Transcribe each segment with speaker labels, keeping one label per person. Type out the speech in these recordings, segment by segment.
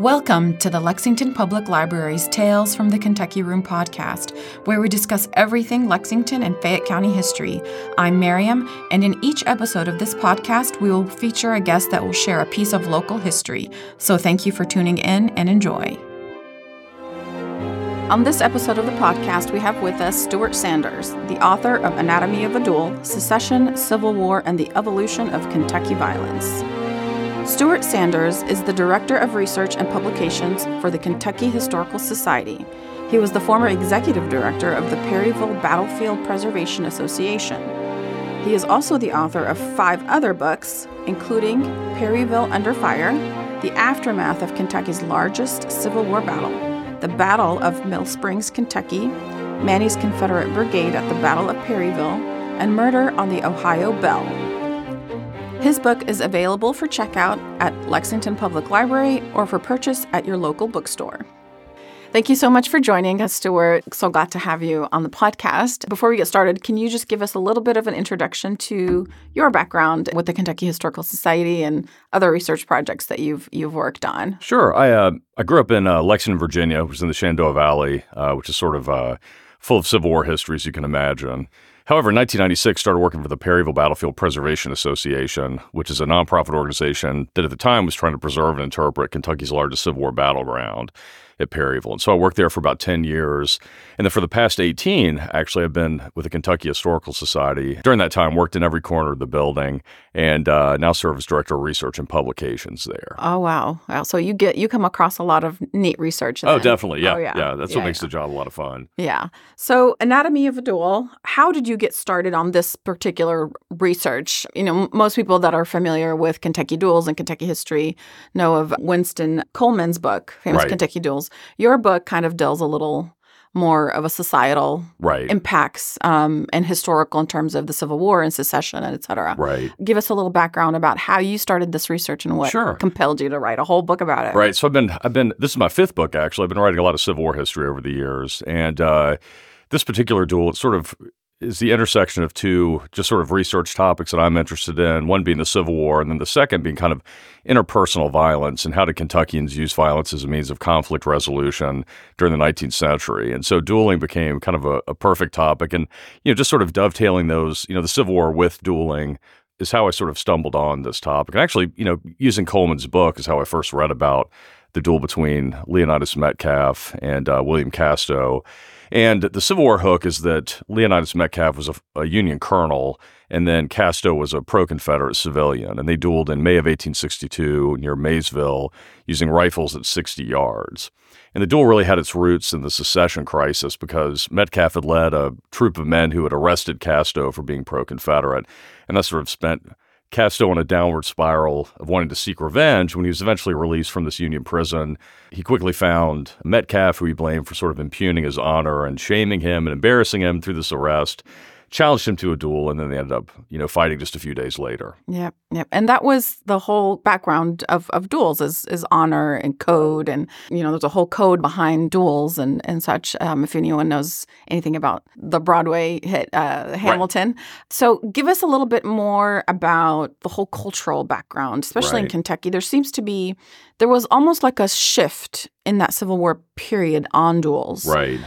Speaker 1: Welcome to the Lexington Public Library's Tales from the Kentucky Room podcast, where we discuss everything Lexington and Fayette County history. I'm Mariam, and in each episode of this podcast, we will feature a guest that will share a piece of local history. So thank you for tuning in and enjoy. On this episode of the podcast, we have with us Stuart Sanders, the author of Anatomy of a Duel Secession, Civil War, and the Evolution of Kentucky Violence. Stuart Sanders is the Director of Research and Publications for the Kentucky Historical Society. He was the former Executive Director of the Perryville Battlefield Preservation Association. He is also the author of five other books, including Perryville Under Fire, The Aftermath of Kentucky's Largest Civil War Battle, The Battle of Mill Springs, Kentucky, Maney's Confederate Brigade at the Battle of Perryville, and Murder on the Ohio Belle. His book is available for checkout at Lexington Public Library or for purchase at your local bookstore. Thank you so much for joining us, Stuart. So glad to have you on the podcast. Before we get started, can you just give us a little bit of an introduction to your background with the Kentucky Historical Society and other research projects that you've you've worked on?
Speaker 2: Sure. I uh, I grew up in uh, Lexington, Virginia, which is in the Shenandoah Valley, uh, which is sort of uh, full of Civil War history, as you can imagine. However, in 1996, started working for the Perryville Battlefield Preservation Association, which is a nonprofit organization that at the time was trying to preserve and interpret Kentucky's largest Civil War battleground at Perryville. And so I worked there for about 10 years. And then for the past 18, actually, I've been with the Kentucky Historical Society. During that time, worked in every corner of the building and uh, now serve as Director of Research and Publications there.
Speaker 1: Oh, wow. wow. So you get you come across a lot of neat research.
Speaker 2: Then. Oh, definitely. Yeah. Oh, yeah. yeah. That's yeah, what makes yeah. the job a lot of fun.
Speaker 1: Yeah. So Anatomy of a Duel, how did you get started on this particular research? You know, most people that are familiar with Kentucky duels and Kentucky history know of Winston Coleman's book, famous right. Kentucky duels your book kind of deals a little more of a societal
Speaker 2: right.
Speaker 1: impacts um, and historical in terms of the Civil War and secession and et cetera.
Speaker 2: Right.
Speaker 1: Give us a little background about how you started this research and what
Speaker 2: sure.
Speaker 1: compelled you to write a whole book about it.
Speaker 2: Right. So I've been I've been this is my fifth book actually. I've been writing a lot of Civil War history over the years, and uh, this particular duel it sort of is the intersection of two just sort of research topics that I'm interested in. One being the Civil War, and then the second being kind of interpersonal violence and how did Kentuckians use violence as a means of conflict resolution during the 19th century. And so dueling became kind of a, a perfect topic, and you know just sort of dovetailing those, you know, the Civil War with dueling is how I sort of stumbled on this topic. And actually, you know, using Coleman's book is how I first read about the duel between Leonidas Metcalfe and uh, William Casto. And the Civil War hook is that Leonidas Metcalfe was a, a Union colonel, and then Casto was a pro Confederate civilian. And they dueled in May of 1862 near Maysville using rifles at 60 yards. And the duel really had its roots in the secession crisis because Metcalfe had led a troop of men who had arrested Casto for being pro Confederate. And that sort of spent Casto on a downward spiral of wanting to seek revenge. When he was eventually released from this Union prison, he quickly found Metcalfe, who he blamed for sort of impugning his honor and shaming him and embarrassing him through this arrest challenged him to a duel, and then they ended up, you know, fighting just a few days later.
Speaker 1: Yep, yep. And that was the whole background of, of duels is is honor and code, and you know, there's a whole code behind duels and and such. Um, if anyone knows anything about the Broadway hit uh, Hamilton, right. so give us a little bit more about the whole cultural background, especially right. in Kentucky. There seems to be there was almost like a shift in that Civil War period on duels.
Speaker 2: Right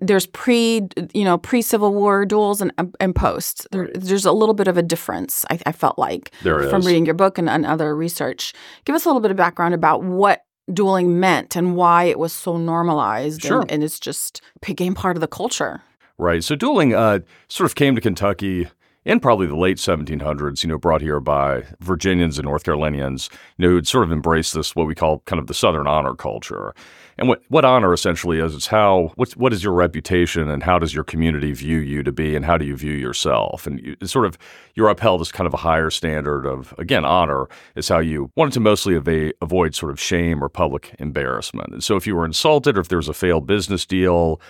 Speaker 1: there's pre you know pre Civil War duels and and post. There, there's a little bit of a difference. I, I felt like
Speaker 2: there
Speaker 1: from
Speaker 2: is.
Speaker 1: reading your book and, and other research. Give us a little bit of background about what dueling meant and why it was so normalized
Speaker 2: sure.
Speaker 1: and, and it's just became part of the culture.
Speaker 2: Right. So dueling uh, sort of came to Kentucky in probably the late 1700s, you know, brought here by Virginians and North Carolinians, you know, who had sort of embraced this, what we call kind of the Southern honor culture. And what, what honor essentially is, it's how, what's, what is your reputation and how does your community view you to be and how do you view yourself? And you, sort of, you're upheld as kind of a higher standard of, again, honor is how you wanted to mostly avoid sort of shame or public embarrassment. And so if you were insulted or if there was a failed business deal,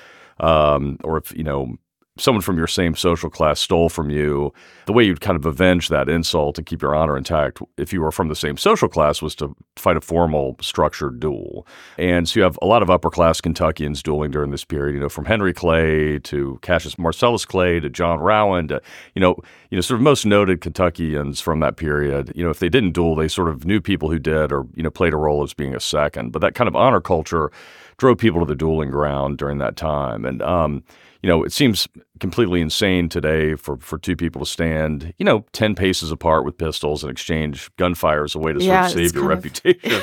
Speaker 2: um, or if, you know, someone from your same social class stole from you, the way you'd kind of avenge that insult and keep your honor intact if you were from the same social class was to fight a formal structured duel. And so you have a lot of upper class Kentuckians dueling during this period, you know, from Henry Clay to Cassius Marcellus Clay to John Rowan to, you know, you know, sort of most noted Kentuckians from that period. You know, if they didn't duel, they sort of knew people who did or, you know, played a role as being a second. But that kind of honor culture drove people to the dueling ground during that time. And, um, you know, it seems completely insane today for, for two people to stand, you know, 10 paces apart with pistols and exchange gunfire as a way to
Speaker 1: Yeah,
Speaker 2: sort of save your reputation.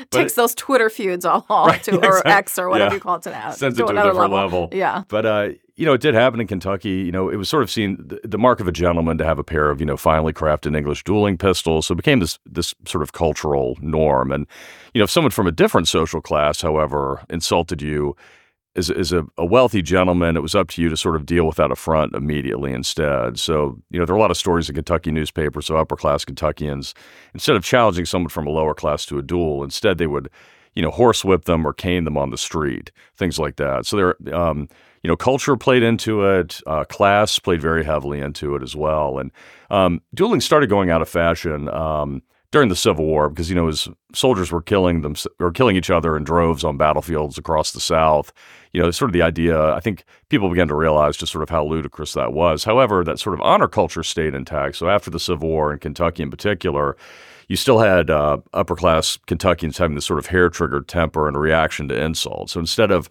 Speaker 1: Takes those Twitter feuds all
Speaker 2: Right,
Speaker 1: to or
Speaker 2: exactly.
Speaker 1: X or whatever
Speaker 2: Yeah.
Speaker 1: you call it now.
Speaker 2: Sends it to a
Speaker 1: another
Speaker 2: different level.
Speaker 1: Yeah.
Speaker 2: But uh, you know, it did happen in Kentucky. You know, it was sort of seen the, the mark of a gentleman to have a pair of you know finely crafted English dueling pistols. So it became this this sort of cultural norm. And you know, if someone from a different social class, however, insulted you as, as a, a wealthy gentleman, it was up to you to sort of deal with that affront immediately instead. So, you know, there are a lot of stories in Kentucky newspapers of upper class Kentuckians, instead of challenging someone from a lower class to a duel, instead they would, you know, horsewhip them or cane them on the street, things like that. So there, um, you know, culture played into it, uh, class played very heavily into it as well. And um, dueling started going out of fashion. Um, during the Civil War, because you know, as soldiers were killing them or killing each other in droves on battlefields across the South, you know, sort of the idea. I think people began to realize just sort of how ludicrous that was. However, that sort of honor culture stayed intact. So after the Civil War in Kentucky, in particular, you still had uh, upper class Kentuckians having this sort of hair triggered temper and reaction to insult. So instead of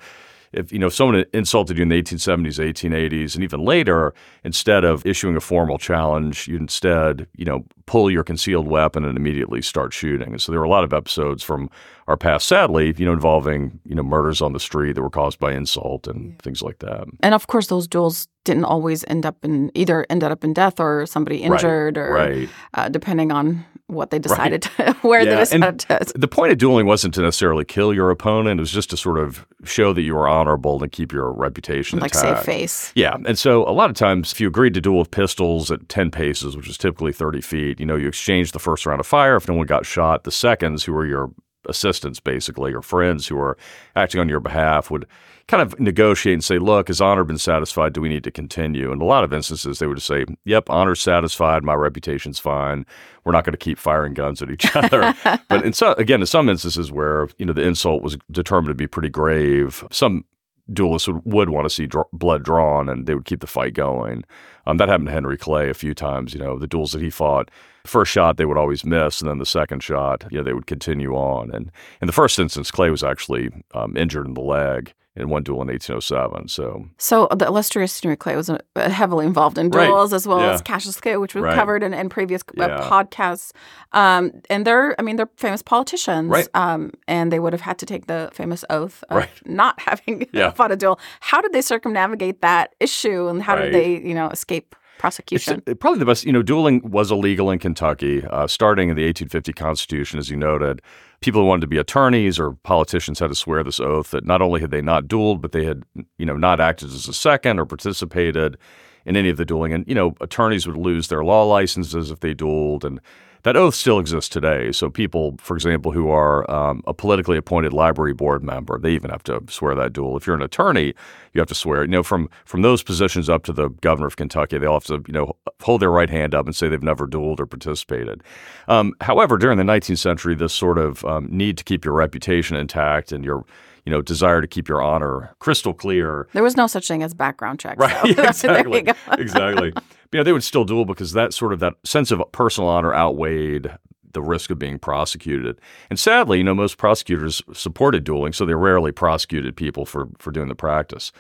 Speaker 2: if you know if someone insulted you in the 1870s, 1880s, and even later, instead of issuing a formal challenge, you instead you know pull your concealed weapon and immediately start shooting. And so there were a lot of episodes from our past, sadly, you know, involving you know murders on the street that were caused by insult and things like that.
Speaker 1: And of course, those duels didn't always end up in either ended up in death or somebody injured or
Speaker 2: Right.
Speaker 1: uh, depending on what they decided to, where they
Speaker 2: Yeah, and
Speaker 1: decided to.
Speaker 2: The point of dueling wasn't to necessarily kill your opponent; it was just to sort of show that you were honorable and keep your reputation
Speaker 1: Like save face.
Speaker 2: Yeah, and so a lot of times, if you agreed to duel with pistols at ten paces, which is typically thirty feet, you know, you exchanged the first round of fire. If no one got shot, the seconds, who were your assistants, basically, or friends who were acting on your behalf, would kind of negotiate and say, "Look, has honor been satisfied? Do we need to continue?" In a lot of instances, they would just say, "Yep, honor's satisfied. My reputation's fine. We're not going to keep firing guns at each other." but in some, again, in some instances where you know the insult was determined to be pretty grave, some duelists would, would want to see dr- blood drawn and they would keep the fight going. Um, that happened to Henry Clay a few times. You know, the duels that he fought, first shot they would always miss, and then the second shot, you know, they would continue on. And in the first instance, Clay was actually um, injured in the leg in one duel in 1807. So
Speaker 1: So the illustrious Henry Clay was uh, heavily involved in
Speaker 2: Right.
Speaker 1: duels as well
Speaker 2: Yeah.
Speaker 1: as Cassius Clay, which we've
Speaker 2: Right.
Speaker 1: covered in, in previous uh,
Speaker 2: Yeah.
Speaker 1: podcasts. Um, and they're, I mean, they're famous politicians.
Speaker 2: Right.
Speaker 1: Um, and they would have had to take the famous oath of
Speaker 2: Right.
Speaker 1: not having
Speaker 2: Yeah.
Speaker 1: fought a duel. How did they circumnavigate that issue, and how
Speaker 2: Right.
Speaker 1: did they, you know, escape prosecution?
Speaker 2: uh, probably the best. You know, dueling was illegal in Kentucky uh, starting in the 1850 Constitution, as you noted. People who wanted to be attorneys or politicians had to swear this oath that not only had they not dueled, but they had, you know, not acted as a second or participated in any of the dueling. And you know, attorneys would lose their law licenses if they dueled, and that oath still exists today. So people, for example, who are um, a politically appointed library board member, they even have to swear that duel. If you're an attorney, you have to swear. You know, from from those positions up to the governor of Kentucky, they all have to, you know, hold their right hand up and say they've never dueled or participated. Um, however, during the 19th century, this sort of um, need to keep your reputation intact and your you know, desire to keep your honor crystal clear
Speaker 1: there was no such thing as background checks.
Speaker 2: Right.
Speaker 1: so
Speaker 2: Yeah,
Speaker 1: there you
Speaker 2: exactly. exactly. You know, they would still duel because that sort of that sense of personal honor outweighed the risk of being prosecuted. And sadly, you know, most prosecutors supported dueling, so they rarely prosecuted people for for doing the practice.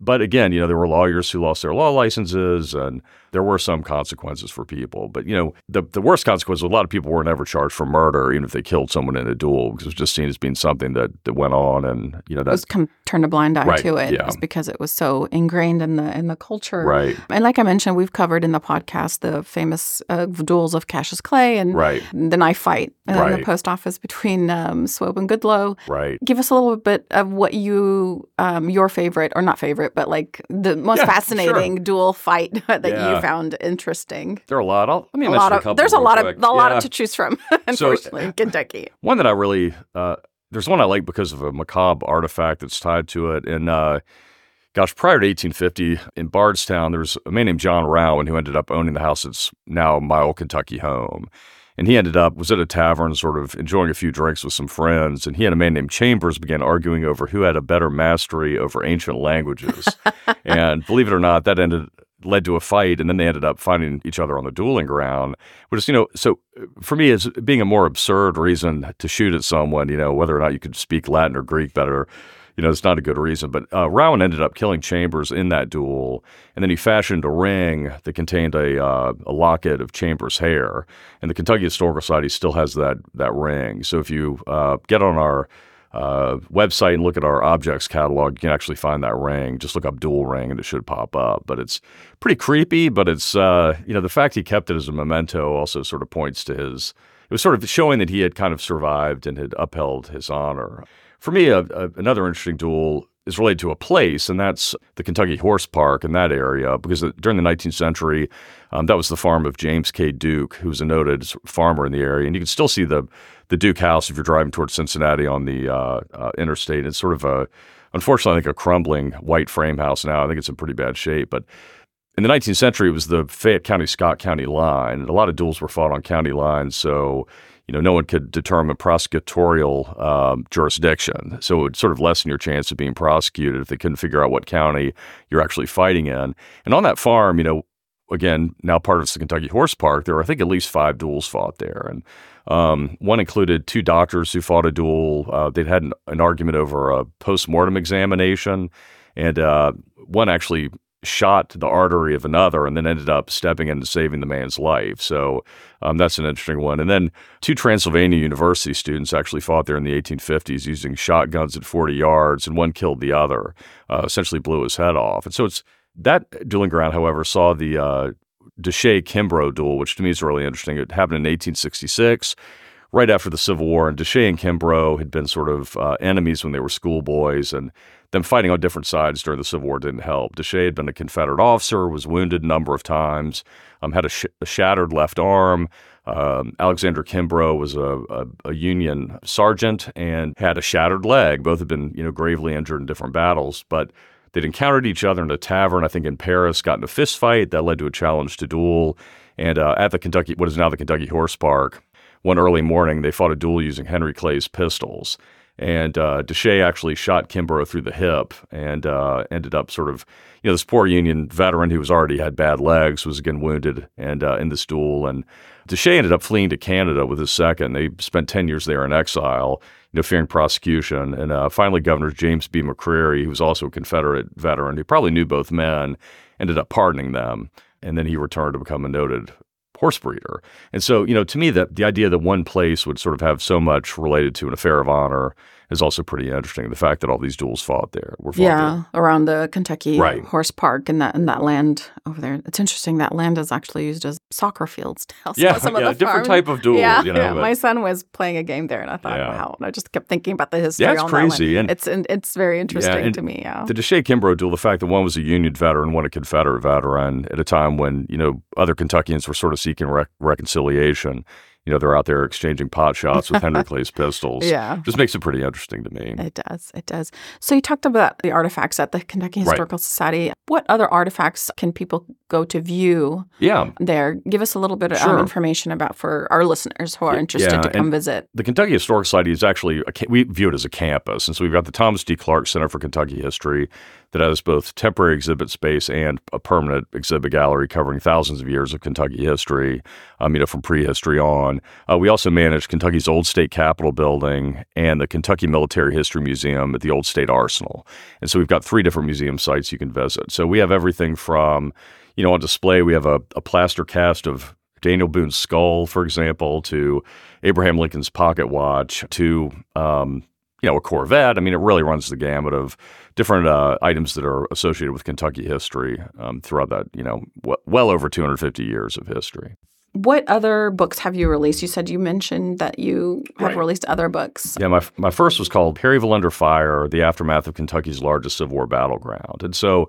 Speaker 2: But again, you know, there were lawyers who lost their law licenses and there were some consequences for people. But, you know, the, the worst consequence was a lot of people were never charged for murder, even if they killed someone in a duel, because it was just seen as being something that, that went on. And, you know,
Speaker 1: It
Speaker 2: that
Speaker 1: was kind of turned a blind eye
Speaker 2: Right,
Speaker 1: to it
Speaker 2: yeah.
Speaker 1: just because it was so ingrained in the in the culture.
Speaker 2: Right.
Speaker 1: And like I mentioned, we've covered in the podcast the famous uh, duels of Cassius Clay and
Speaker 2: Right.
Speaker 1: the knife fight in the post office between um, Swope and Goodloe.
Speaker 2: Right.
Speaker 1: Give us a little bit of what you, um, your favorite, or not favorite, but like the most
Speaker 2: Yeah,
Speaker 1: fascinating duel fight that
Speaker 2: Yeah.
Speaker 1: you found interesting.
Speaker 2: There are a lot. I'll, let me
Speaker 1: A
Speaker 2: mention
Speaker 1: lot
Speaker 2: a couple.
Speaker 1: there's a lot
Speaker 2: quick.
Speaker 1: of a lot
Speaker 2: Yeah.
Speaker 1: to choose from. Unfortunately, in Kentucky.
Speaker 2: One that I really uh, there's one I like because of a macabre artifact that's tied to it, and uh, gosh, prior to 1850 in Bardstown, there was a man named John Rowan who ended up owning the house that's now my old Kentucky home. And he ended up was at a tavern, sort of enjoying a few drinks with some friends. And he and a man named Chambers began arguing over who had a better mastery over ancient languages. and believe it or not, that ended led to a fight, and then they ended up finding each other on the dueling ground. Which is, you know, so uh, for me, is being a more absurd reason to shoot at someone. You know, whether or not you could speak Latin or Greek better you know, it's not a good reason. But uh, Rowan ended up killing Chambers in that duel, and then he fashioned a ring that contained a, uh, a locket of Chambers' hair. And the Kentucky Historical Society still has that that ring. So if you uh, get on our uh, website and look at our objects catalog, you can actually find that ring. Just look up duel ring and it should pop up. But it's pretty creepy. But it's uh, you know the fact he kept it as a memento also sort of points to his. It was sort of showing that he had kind of survived and had upheld his honor. For me, a, a, another interesting duel is related to a place, and that's the Kentucky Horse Park in that area, because during the 19th century, um, that was the farm of James K. Duke, who was a noted farmer in the area, and you can still see the the Duke House if you're driving towards Cincinnati on the uh, uh, interstate. It's sort of a, unfortunately, I think a crumbling white frame house now. I think it's in pretty bad shape, but in the 19th century, it was the Fayette County Scott County line, and a lot of duels were fought on county lines. So you know, no one could determine prosecutorial um, jurisdiction. So it would sort of lessen your chance of being prosecuted if they couldn't figure out what county you're actually fighting in. And on that farm, you know, again, now part of the Kentucky Horse Park, there were, I think, at least five duels fought there. And um, one included two doctors who fought a duel. Uh, they'd had an, an, argument over a post mortem examination. And uh, one actually shot the artery of another and then ended up stepping in and saving the man's life. So um, that's an interesting one. And then two Transylvania University students actually fought there in the 1850s using shotguns at 40 yards, and one killed the other, uh, essentially blew his head off. And so it's that dueling ground, however, saw the uh, Desha Kimbrough duel, which to me is really interesting. It happened in 1866 right after the Civil War, and Desha and Kimbrough had been sort of uh, enemies when they were schoolboys, and them fighting on different sides during the Civil War didn't help. Desha had been a Confederate officer, was wounded a number of times, um, had a, sh- a, shattered left arm. Um, Alexander Kimbrough was a, a, a, Union sergeant and had a shattered leg. Both had been, you know, gravely injured in different battles, but they'd encountered each other in a tavern, I think in Paris, got in a fist fight that led to a challenge to duel. And uh, at the Kentucky, what is now the Kentucky Horse Park, one early morning, they fought a duel using Henry Clay's pistols. And uh, Desha actually shot Kimbrough through the hip and uh, ended up sort of, you know, this poor Union veteran who was already had bad legs was again wounded and uh, in this duel. And Desha ended up fleeing to Canada with his second. They spent 10 years there in exile, you know, fearing prosecution. And uh, finally, Governor James B. McCreary, who was also a Confederate veteran who probably knew both men, ended up pardoning them. And then he returned to become a noted horse breeder. And so, you know, to me, that the idea that one place would sort of have so much related to an affair of honor is also pretty interesting. The fact that all these duels fought there were fought
Speaker 1: yeah
Speaker 2: there.
Speaker 1: around the Kentucky
Speaker 2: right.
Speaker 1: Horse Park and that and that land over there. It's interesting that land is actually used as soccer fields now.
Speaker 2: Yeah, some yeah, different type of duel.
Speaker 1: Yeah,
Speaker 2: you know,
Speaker 1: yeah. my son was playing a game there, and I thought, yeah. wow. And I just kept thinking about the history.
Speaker 2: Yeah, it's crazy,
Speaker 1: and it's it's very interesting yeah, to me. Yeah,
Speaker 2: the Desha Kimbrough duel. The fact that one was a Union veteran, one a Confederate veteran, at a time when you know other Kentuckians were sort of seeking rec- reconciliation you know, they're out there exchanging pot shots with Henry Clay's pistols.
Speaker 1: Yeah.
Speaker 2: Just makes it pretty interesting to me.
Speaker 1: It does. It does. So you talked about the artifacts at the Kentucky Historical right. Society. What other artifacts can people go to view
Speaker 2: yeah.
Speaker 1: there? Give us a little bit of
Speaker 2: sure.
Speaker 1: information about for our listeners who are interested yeah. to come visit.
Speaker 2: The Kentucky Historical Society is actually, a, we view it as a campus. And so we've got the Thomas D. Clark Center for Kentucky History that has both temporary exhibit space and a permanent exhibit gallery covering thousands of years of Kentucky history, um, you know, from prehistory on. Uh, we also manage Kentucky's Old State Capitol building and the Kentucky Military History Museum at the Old State Arsenal. And so we've got three different museum sites you can visit. So we have everything from, you know, on display, we have a, a plaster cast of Daniel Boone's skull, for example, to Abraham Lincoln's pocket watch, to um, you know, a Corvette. I mean, it really runs the gamut of different uh, items that are associated with Kentucky history um, throughout that, you know, w- well over 250 years of history.
Speaker 1: What other books have you released? You said you mentioned that you have right. released other books.
Speaker 2: Yeah, my, my first was called Perryville Under Fire, The Aftermath of Kentucky's Largest Civil War Battleground. And so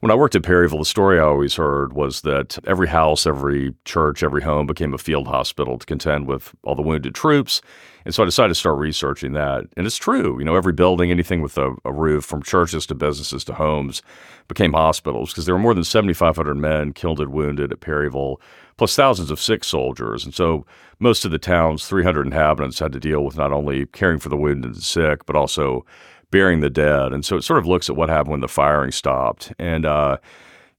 Speaker 2: when I worked at Perryville, the story I always heard was that every house, every church, every home became a field hospital to contend with all the wounded troops. And so I decided to start researching that. And it's true. You know, every building, anything with a, a roof, from churches to businesses to homes, became hospitals because there were more than 7,500 men killed and wounded at Perryville, plus thousands of sick soldiers. And so most of the town's 300 inhabitants had to deal with not only caring for the wounded and sick, but also burying the dead. And so it sort of looks at what happened when the firing stopped. And, uh,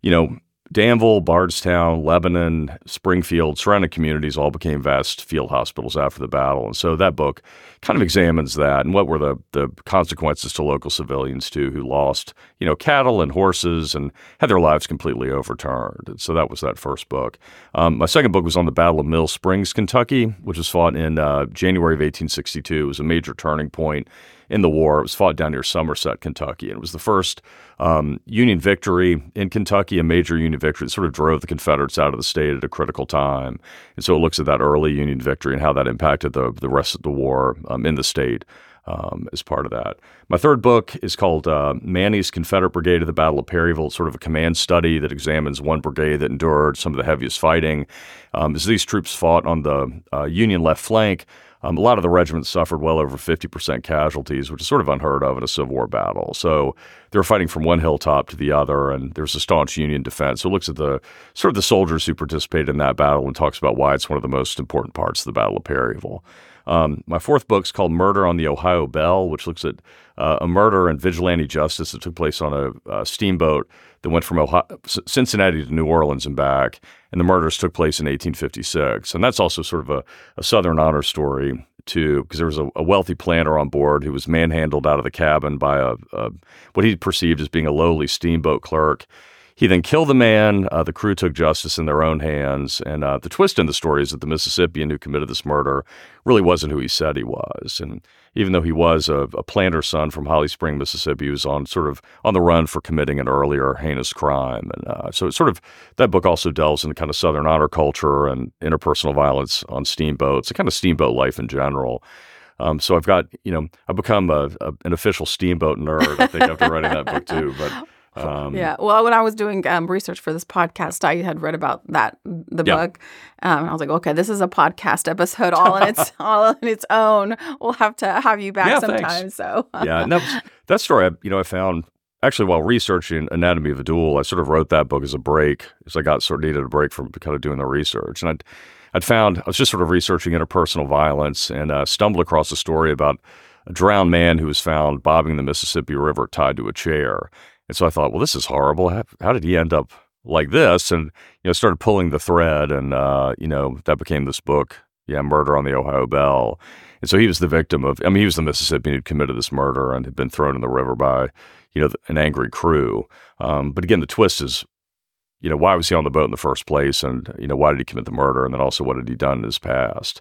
Speaker 2: you know, Danville, Bardstown, Lebanon, Springfield, surrounding communities all became vast field hospitals after the battle. And so that book kind of examines that and what were the, the consequences to local civilians too who lost, you know, cattle and horses and had their lives completely overturned. And so that was that first book. Um, my second book was on the Battle of Mill Springs, Kentucky, which was fought in uh, January of 1862. It was a major turning point in the war. It was fought down near Somerset, Kentucky, and it was the first um, Union victory in Kentucky, a major Union victory that sort of drove the Confederates out of the state at a critical time. And so it looks at that early Union victory and how that impacted the the rest of the war um, in the state. Um, as part of that. My third book is called uh, Maney's Confederate Brigade of the Battle of Perryville. It's sort of a command study that examines one brigade that endured some of the heaviest fighting. Um, as these troops fought on the uh, Union left flank, um, a lot of the regiments suffered well over 50% casualties, which is sort of unheard of in a Civil War battle. So they were fighting from one hilltop to the other, and there's a staunch Union defense. So it looks at the sort of the soldiers who participated in that battle and talks about why it's one of the most important parts of the Battle of Perryville. Um, my fourth book is called Murder on the Ohio Belle, which looks at uh, a murder and vigilante justice that took place on a, a steamboat that went from Ohio, Cincinnati to New Orleans and back. And the murders took place in 1856. And that's also sort of a, a Southern honor story, too, because there was a, a, wealthy planter on board who was manhandled out of the cabin by a, a what he perceived as being a lowly steamboat clerk he then killed the man. Uh, the crew took justice in their own hands. And uh, the twist in the story is that the Mississippian who committed this murder really wasn't who he said he was. And even though he was a, a planter's son from Holly Spring, Mississippi, he was on sort of on the run for committing an earlier heinous crime. And uh, so it's sort of that book also delves into kind of Southern honor culture and interpersonal violence on steamboats and kind of steamboat life in general. Um, so I've got, you know, I've become a, a, an official steamboat nerd, I think, after writing that book too. But
Speaker 1: um, yeah. Well, when I was doing um, research for this podcast, I had read about that the yeah. book. Um, I was like, okay, this is a podcast episode all in its all in its own. We'll have to have you back yeah, sometime. Thanks. So
Speaker 2: yeah, and that, that story, I, you know, I found actually while researching Anatomy of a Duel, I sort of wrote that book as a break, as I got sort of needed a break from kind of doing the research, and I'd I'd found I was just sort of researching interpersonal violence and uh, stumbled across a story about a drowned man who was found bobbing the Mississippi River tied to a chair. And so I thought, well, this is horrible. How, how did he end up like this? And, you know, started pulling the thread and, uh, you know, that became this book. Yeah, Murder on the Ohio Belle. And so he was the victim of, I mean, he was the Mississippian who'd committed this murder and had been thrown in the river by, you know, an angry crew. Um, but again, the twist is, you know, why was he on the boat in the first place? And, you know, why did he commit the murder? And then also, what had he done in his past?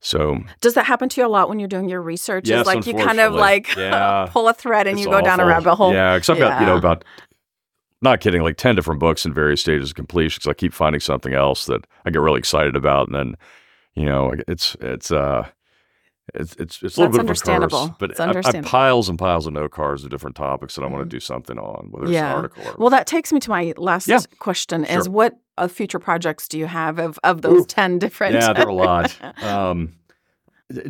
Speaker 2: So
Speaker 1: does that happen to you a lot when you're doing your research?
Speaker 2: Yes,
Speaker 1: like you kind of like
Speaker 2: yeah.
Speaker 1: pull a thread and
Speaker 2: it's
Speaker 1: you go
Speaker 2: awful.
Speaker 1: down a rabbit hole.
Speaker 2: Yeah, because I've yeah. got you know about not kidding, like ten different books in various stages of completion. Because I keep finding something else that I get really excited about, and then you know it's it's uh it's it's, it's a little
Speaker 1: bit
Speaker 2: of a curse,
Speaker 1: but it's
Speaker 2: I, I piles and piles of note cards of different topics that I want to mm-hmm. do something on, whether yeah. it's an article or
Speaker 1: well. That takes me to my last
Speaker 2: yeah.
Speaker 1: question:
Speaker 2: sure.
Speaker 1: is what uh, future projects do you have of of those Ooh. ten different?
Speaker 2: Yeah, there are a lot. um,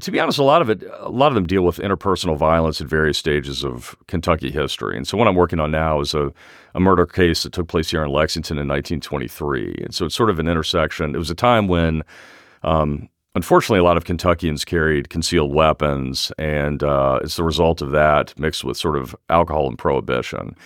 Speaker 2: to be honest, a lot of it, a lot of them deal with interpersonal violence at various stages of Kentucky history. And so, what I'm working on now is a, a murder case that took place here in Lexington in 1923. And so, it's sort of an intersection. It was a time when, um, unfortunately, a lot of Kentuckians carried concealed weapons, and uh, it's the result of that mixed with sort of alcohol and prohibition.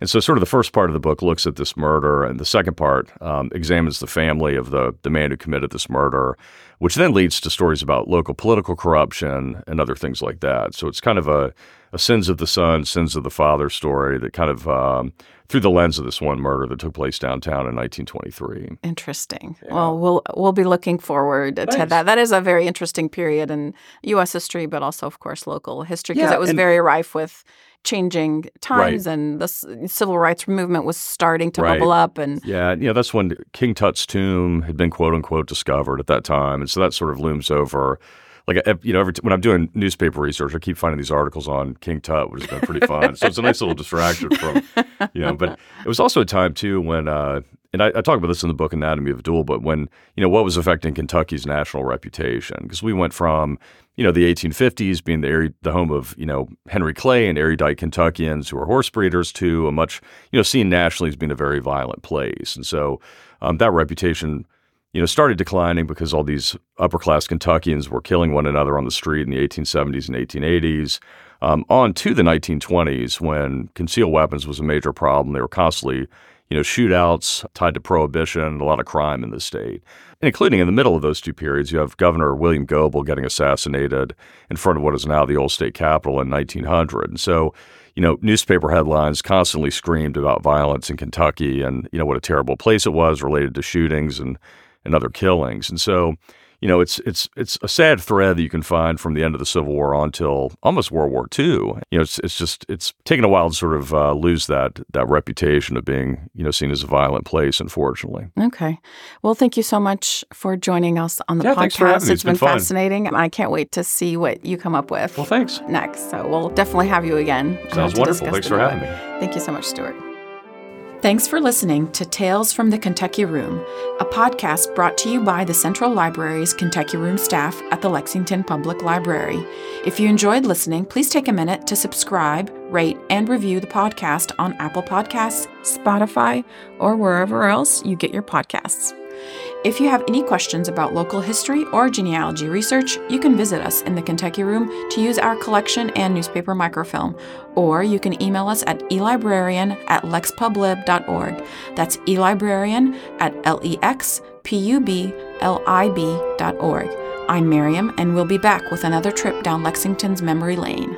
Speaker 2: And so, sort of the first part of the book looks at this murder, and the second part um, examines the family of the, the man who committed this murder, which then leads to stories about local political corruption and other things like that. So, it's kind of a, a sins of the son, sins of the father story that kind of um, through the lens of this one murder that took place downtown in 1923.
Speaker 1: Interesting. Yeah. Well, we'll we'll be looking forward Thanks. to that. That is a very interesting period in U.S. history, but also, of course, local history because
Speaker 2: yeah,
Speaker 1: it was very rife with changing times right. and the civil rights movement was starting to
Speaker 2: right.
Speaker 1: bubble up and
Speaker 2: yeah you know that's when king tut's tomb had been quote unquote discovered at that time and so that sort of looms over like you know, every t- when I'm doing newspaper research, I keep finding these articles on King Tut, which has been pretty fun. so it's a nice little distraction from, you know. But it was also a time too when, uh, and I, I, talk about this in the book Anatomy of a Duel, but when you know what was affecting Kentucky's national reputation? Because we went from you know the 1850s being the the home of you know Henry Clay and erudite Kentuckians who were horse breeders to a much you know seen nationally as being a very violent place, and so um, that reputation you know, started declining because all these upper class Kentuckians were killing one another on the street in the 1870s and 1880s. Um, on to the 1920s, when concealed weapons was a major problem, they were constantly, you know, shootouts tied to prohibition, a lot of crime in the state. And including in the middle of those two periods, you have Governor William Goebel getting assassinated in front of what is now the old state capitol in 1900. And so, you know, newspaper headlines constantly screamed about violence in Kentucky and, you know, what a terrible place it was related to shootings and and other killings. And so, you know, it's it's it's a sad thread that you can find from the end of the Civil War on till almost World War II. You know, it's it's just it's taken a while to sort of uh, lose that that reputation of being you know seen as a violent place. Unfortunately.
Speaker 1: Okay. Well, thank you so much for joining us on the
Speaker 2: yeah,
Speaker 1: podcast.
Speaker 2: It's,
Speaker 1: it's
Speaker 2: been,
Speaker 1: been fascinating. I can't wait to see what you come up with.
Speaker 2: Well, thanks.
Speaker 1: Next, so we'll definitely have you again.
Speaker 2: Sounds wonderful. Thanks for having me.
Speaker 1: Thank you so much, Stuart. Thanks for listening to Tales from the Kentucky Room, a podcast brought to you by the Central Library's Kentucky Room staff at the Lexington Public Library. If you enjoyed listening, please take a minute to subscribe, rate, and review the podcast on Apple Podcasts, Spotify, or wherever else you get your podcasts. If you have any questions about local history or genealogy research, you can visit us in the Kentucky Room to use our collection and newspaper microfilm, or you can email us at elibrarian at lexpublib.org. That's elibrarian at lexpublib.org. I'm Mariam, and we'll be back with another trip down Lexington's memory lane.